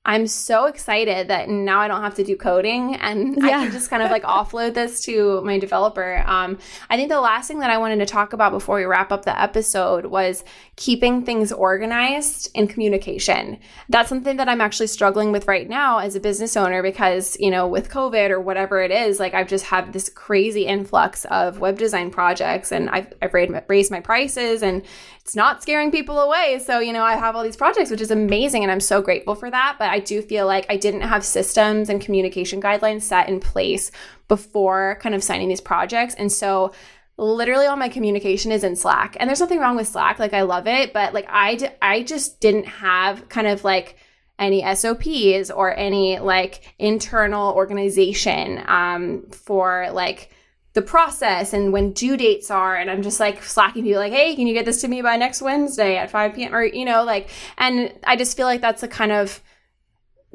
I'm so excited that now I don't have to do coding and yeah. I can just kind of like offload this to my developer. Um, I think the last thing that I wanted to talk about before we wrap up the episode was keeping things organized in communication. That's something that I'm actually struggling with right now as a business owner because, you know, with COVID or whatever it is, like I've just had this crazy influx of web design projects and I've, I've raised my prices and it's not scaring people away. So, you know, I have all these projects, which is amazing. And I'm so grateful for that. But I do feel like I didn't have systems and communication guidelines set in place before kind of signing these projects. And so, literally all my communication is in Slack. And there's nothing wrong with Slack. Like, I love it. But like, I, d- I just didn't have kind of like, any SOPs or any like internal organization um, for like the process and when due dates are and i'm just like slacking people like hey can you get this to me by next wednesday at 5 p.m or you know like and i just feel like that's a kind of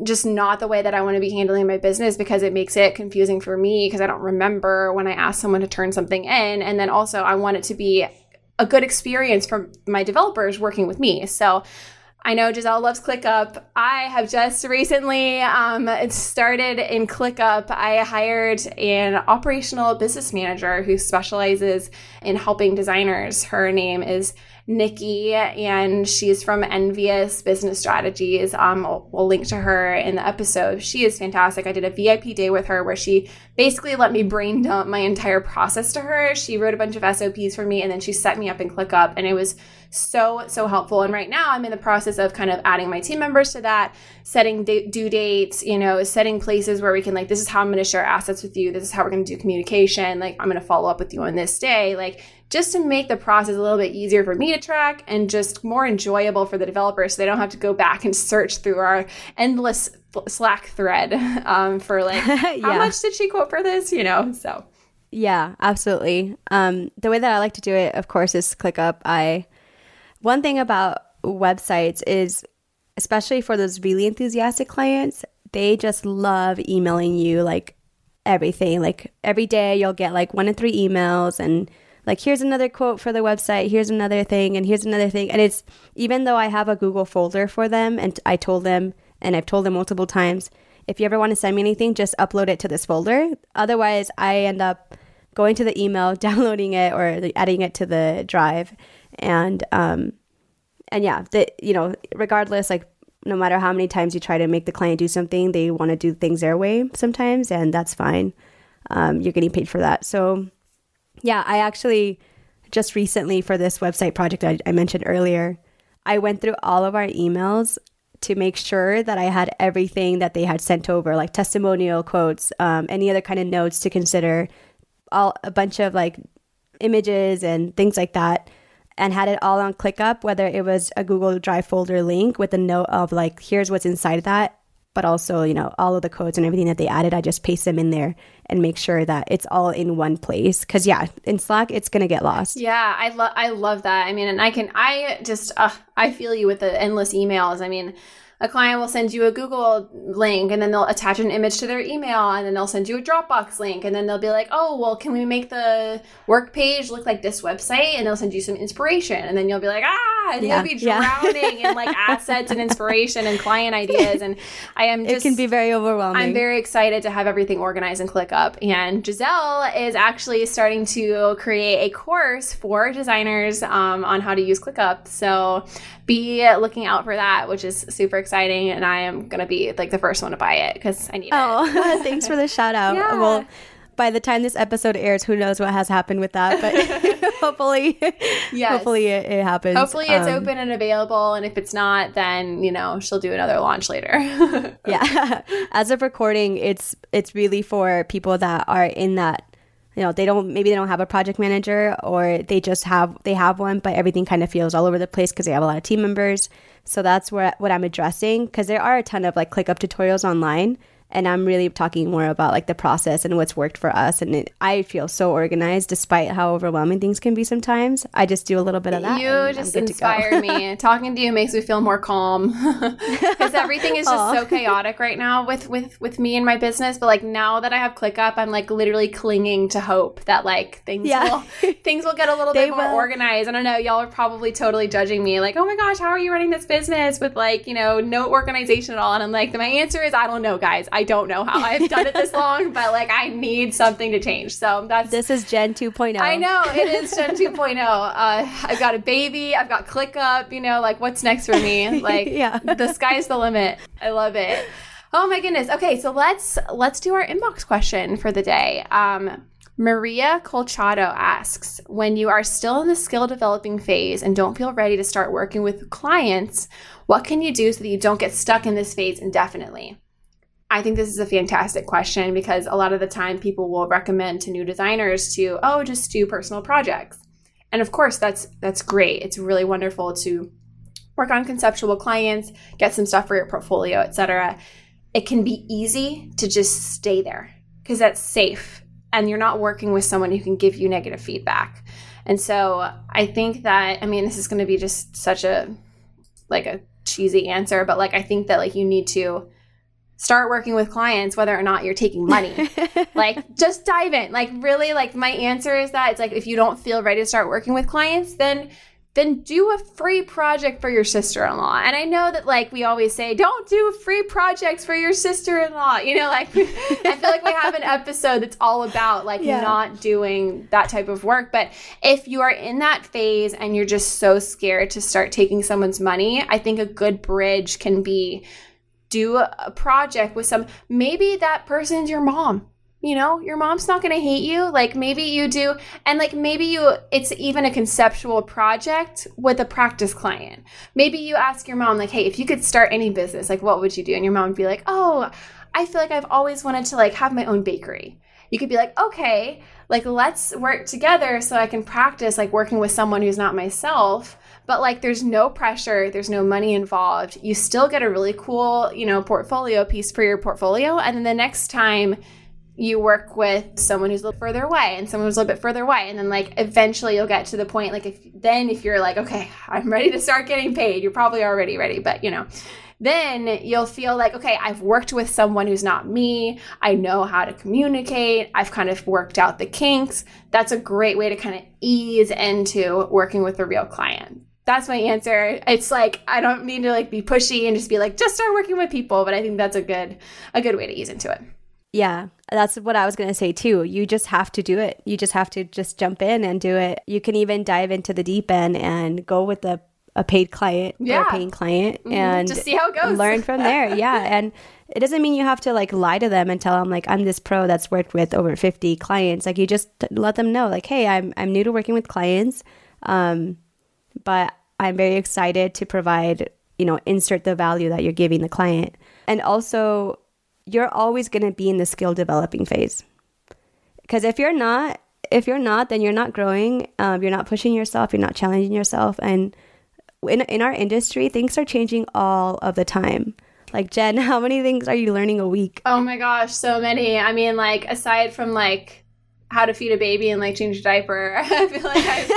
just not the way that i want to be handling my business because it makes it confusing for me because i don't remember when i ask someone to turn something in and then also i want it to be a good experience for my developers working with me so I know Giselle loves ClickUp. I have just recently um, started in ClickUp. I hired an operational business manager who specializes in helping designers. Her name is Nikki, and she's from Envious Business Strategies. Um, we'll, we'll link to her in the episode. She is fantastic. I did a VIP day with her where she basically let me brain dump my entire process to her. She wrote a bunch of SOPs for me, and then she set me up in ClickUp, and it was so so helpful. And right now, I'm in the process of kind of adding my team members to that, setting due dates, you know, setting places where we can like, this is how I'm going to share assets with you. This is how we're going to do communication. Like, I'm going to follow up with you on this day. Like, just to make the process a little bit easier for me to track and just more enjoyable for the developers so they don't have to go back and search through our endless Slack thread um, for like, yeah. how much did she quote for this? You know, so. Yeah, absolutely. Um, the way that I like to do it, of course, is ClickUp. I one thing about websites is, especially for those really enthusiastic clients, they just love emailing you like everything. Like every day, you'll get like one to three emails and like here's another quote for the website here's another thing and here's another thing. And it's even though i have a google folder for them and i told them and i've told them multiple times if you ever want to send me anything just upload it to this folder. Otherwise i end up going to the email downloading it or adding it to the drive. And um and yeah the you know regardless like no matter how many times you try to make the client do something they want to do things their way sometimes and that's fine. Um, you're getting paid for that. So yeah, I actually just recently for this website project I, I mentioned earlier, I went through all of our emails to make sure that I had everything that they had sent over, like testimonial quotes, um, any other kind of notes to consider, all a bunch of like images and things like that, and had it all on ClickUp, whether it was a Google Drive folder link with a note of like, here's what's inside of that, but also, you know, all of the codes and everything that they added, I just paste them in there and make sure that it's all in one place. Cause yeah, in Slack, it's going to get lost. Yeah. I love, I love that. I mean, and I can, I just, uh, I feel you with the endless emails. I mean, a client will send you a Google link and then they'll attach an image to their email and then they'll send you a Dropbox link and then they'll be like, oh, well, can we make the work page look like this website? And they'll send you some inspiration and then you'll be like, ah, and yeah. you'll be drowning yeah. in like assets and inspiration and client ideas. And I am just, it can be very overwhelming. I'm very excited to have everything organized and ClickUp. And Giselle is actually starting to create a course for designers um, on how to use ClickUp. So be looking out for that, which is super exciting. And I am going to be like the first one to buy it because I need oh, it. Oh, thanks for the shout out. Yeah. Well, by the time this episode airs, who knows what has happened with that? But hopefully, yes. hopefully it, it, happens. Hopefully it's um, open and available. And if it's not, then you know she'll do another launch later. yeah. As of recording, it's it's really for people that are in that you know they don't maybe they don't have a project manager or they just have they have one but everything kind of feels all over the place because they have a lot of team members. So that's where what i'm addressing because there are a ton of like ClickUp tutorials online and I'm really talking more about like the process and what's worked for us. And it, I feel so organized despite how overwhelming things can be sometimes. I just do a little bit of that. You just inspire me. Talking to you makes me feel more calm because everything is just so chaotic right now with with with me and my business. But like now that I have ClickUp, I'm like literally clinging to hope that like things yeah. will things will get a little bit more will. organized. I don't know. Y'all are probably totally judging me, like, oh my gosh, how are you running this business with like you know no organization at all? And I'm like, my answer is I don't know, guys. I don't know how I've done it this long, but like I need something to change. So that's this is Gen 2.0. I know it is Gen 2.0. Uh, I've got a baby. I've got ClickUp. You know, like what's next for me? Like yeah. the sky's the limit. I love it. Oh my goodness. Okay, so let's let's do our inbox question for the day. Um, Maria Colchado asks When you are still in the skill developing phase and don't feel ready to start working with clients, what can you do so that you don't get stuck in this phase indefinitely? I think this is a fantastic question because a lot of the time people will recommend to new designers to, oh, just do personal projects. And of course, that's that's great. It's really wonderful to work on conceptual clients, get some stuff for your portfolio, etc. It can be easy to just stay there because that's safe and you're not working with someone who can give you negative feedback. And so I think that I mean this is going to be just such a like a cheesy answer, but like I think that like you need to start working with clients whether or not you're taking money. like just dive in. Like really like my answer is that it's like if you don't feel ready to start working with clients, then then do a free project for your sister-in-law. And I know that like we always say, don't do free projects for your sister-in-law. You know, like I feel like we have an episode that's all about like yeah. not doing that type of work. But if you are in that phase and you're just so scared to start taking someone's money, I think a good bridge can be do a project with some maybe that person's your mom. You know your mom's not going to hate you. Like maybe you do and like maybe you it's even a conceptual project with a practice client. Maybe you ask your mom like hey if you could start any business like what would you do? And your mom would be like oh i feel like i've always wanted to like have my own bakery. You could be like okay like let's work together so i can practice like working with someone who's not myself. But like there's no pressure there's no money involved. You still get a really cool you know portfolio piece for your portfolio. And then the next time you work with someone who's a little further away and someone who's a little bit further away and then like eventually you'll get to the point like if then if you're like okay i'm ready to start getting paid you're probably already ready but you know then you'll feel like okay i've worked with someone who's not me i know how to communicate i've kind of worked out the kinks that's a great way to kind of ease into working with a real client that's my answer it's like i don't mean to like be pushy and just be like just start working with people but i think that's a good a good way to ease into it yeah, that's what I was going to say too. You just have to do it. You just have to just jump in and do it. You can even dive into the deep end and go with a, a paid client yeah. or a paying client mm-hmm. and just see how it goes. Learn from there. yeah. And it doesn't mean you have to like lie to them and tell them like I'm this pro that's worked with over 50 clients. Like you just let them know like, hey, I'm I'm new to working with clients. Um, but I'm very excited to provide, you know, insert the value that you're giving the client. And also you're always going to be in the skill developing phase. Because if you're not, if you're not, then you're not growing. Um, you're not pushing yourself. You're not challenging yourself. And in in our industry, things are changing all of the time. Like Jen, how many things are you learning a week? Oh my gosh, so many. I mean, like aside from like how to feed a baby and like change a diaper. I feel like I,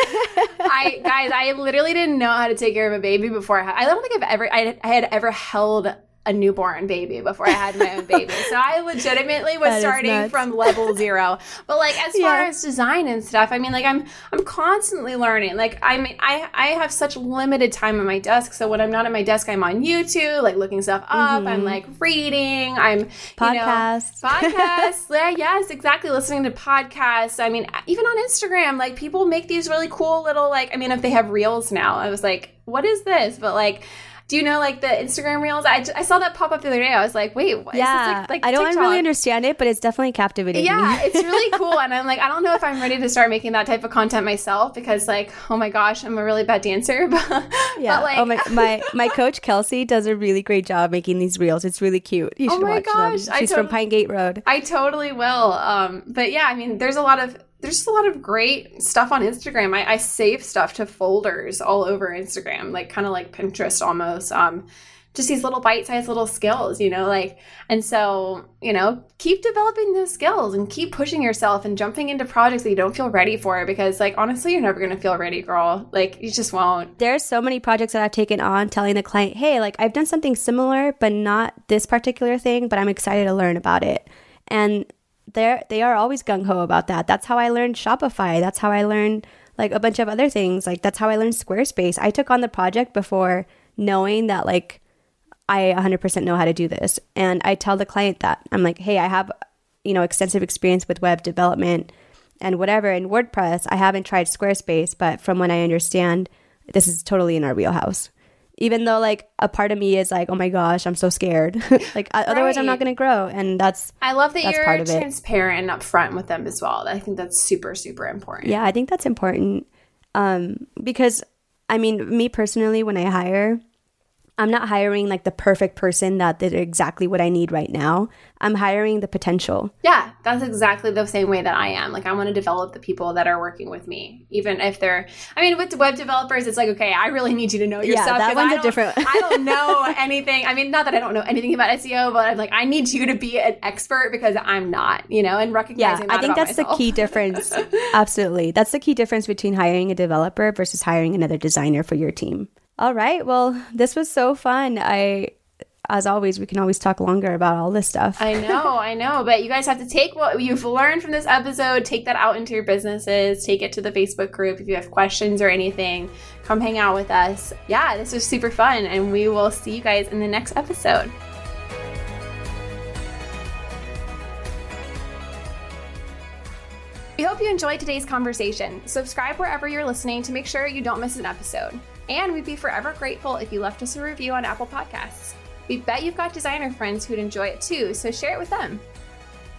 I, guys, I literally didn't know how to take care of a baby before I. I don't think I've ever, I, I had ever held a newborn baby before I had my own baby. So I legitimately was starting from level zero. But like as far yeah. as design and stuff, I mean like I'm I'm constantly learning. Like I mean I I have such limited time at my desk. So when I'm not at my desk, I'm on YouTube, like looking stuff up. Mm-hmm. I'm like reading. I'm podcasts. You know, podcasts. yeah, yes, exactly. Listening to podcasts. I mean, even on Instagram, like people make these really cool little like I mean if they have reels now, I was like, what is this? But like do you know like the Instagram reels? I, I saw that pop up the other day. I was like, wait, what? yeah, like, like I don't really understand it, but it's definitely captivating. Yeah, it's really cool, and I'm like, I don't know if I'm ready to start making that type of content myself because like, oh my gosh, I'm a really bad dancer. But, yeah, but like, oh my, my my coach Kelsey does a really great job making these reels. It's really cute. You oh should oh my watch gosh, them. She's from Pine Gate Road. I totally will. Um, but yeah, I mean, there's a lot of there's just a lot of great stuff on Instagram. I, I save stuff to folders all over Instagram, like kind of like Pinterest almost. Um, just these little bite-sized little skills, you know, like and so, you know, keep developing those skills and keep pushing yourself and jumping into projects that you don't feel ready for because like honestly, you're never going to feel ready, girl. Like you just won't. There's so many projects that I've taken on telling the client, "Hey, like I've done something similar, but not this particular thing, but I'm excited to learn about it." And they're they are always gung ho about that. That's how I learned Shopify. That's how I learned like a bunch of other things. Like that's how I learned Squarespace. I took on the project before knowing that like I 100% know how to do this. And I tell the client that I'm like, hey, I have, you know, extensive experience with web development and whatever in WordPress. I haven't tried Squarespace, but from what I understand, this is totally in our wheelhouse. Even though like a part of me is like, oh my gosh, I'm so scared. like right. otherwise, I'm not going to grow, and that's I love that you're transparent and upfront with them as well. I think that's super super important. Yeah, I think that's important um, because I mean, me personally, when I hire, I'm not hiring like the perfect person that did exactly what I need right now. I'm hiring the potential. Yeah, that's exactly the same way that I am. Like I want to develop the people that are working with me, even if they're. I mean, with web developers, it's like okay, I really need you to know your yeah, stuff. that one's a different. I don't know anything. I mean, not that I don't know anything about SEO, but I'm like, I need you to be an expert because I'm not. You know, and recognizing. Yeah, I think that's myself. the key difference. Absolutely, that's the key difference between hiring a developer versus hiring another designer for your team. All right. Well, this was so fun. I as always, we can always talk longer about all this stuff. I know, I know, but you guys have to take what you've learned from this episode, take that out into your businesses, take it to the Facebook group. If you have questions or anything, come hang out with us. Yeah, this was super fun, and we will see you guys in the next episode. We hope you enjoyed today's conversation. Subscribe wherever you're listening to make sure you don't miss an episode. And we'd be forever grateful if you left us a review on Apple Podcasts. We bet you've got designer friends who'd enjoy it too, so share it with them.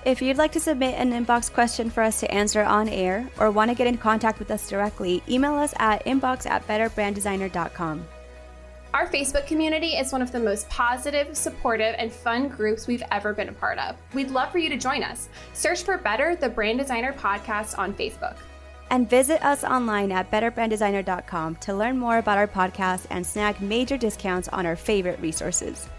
If you'd like to submit an inbox question for us to answer on air or want to get in contact with us directly, email us at inbox at betterbranddesigner.com. Our Facebook community is one of the most positive, supportive, and fun groups we've ever been a part of. We'd love for you to join us. Search for Better, the Brand Designer Podcast on Facebook. And visit us online at betterbranddesigner.com to learn more about our podcast and snag major discounts on our favorite resources.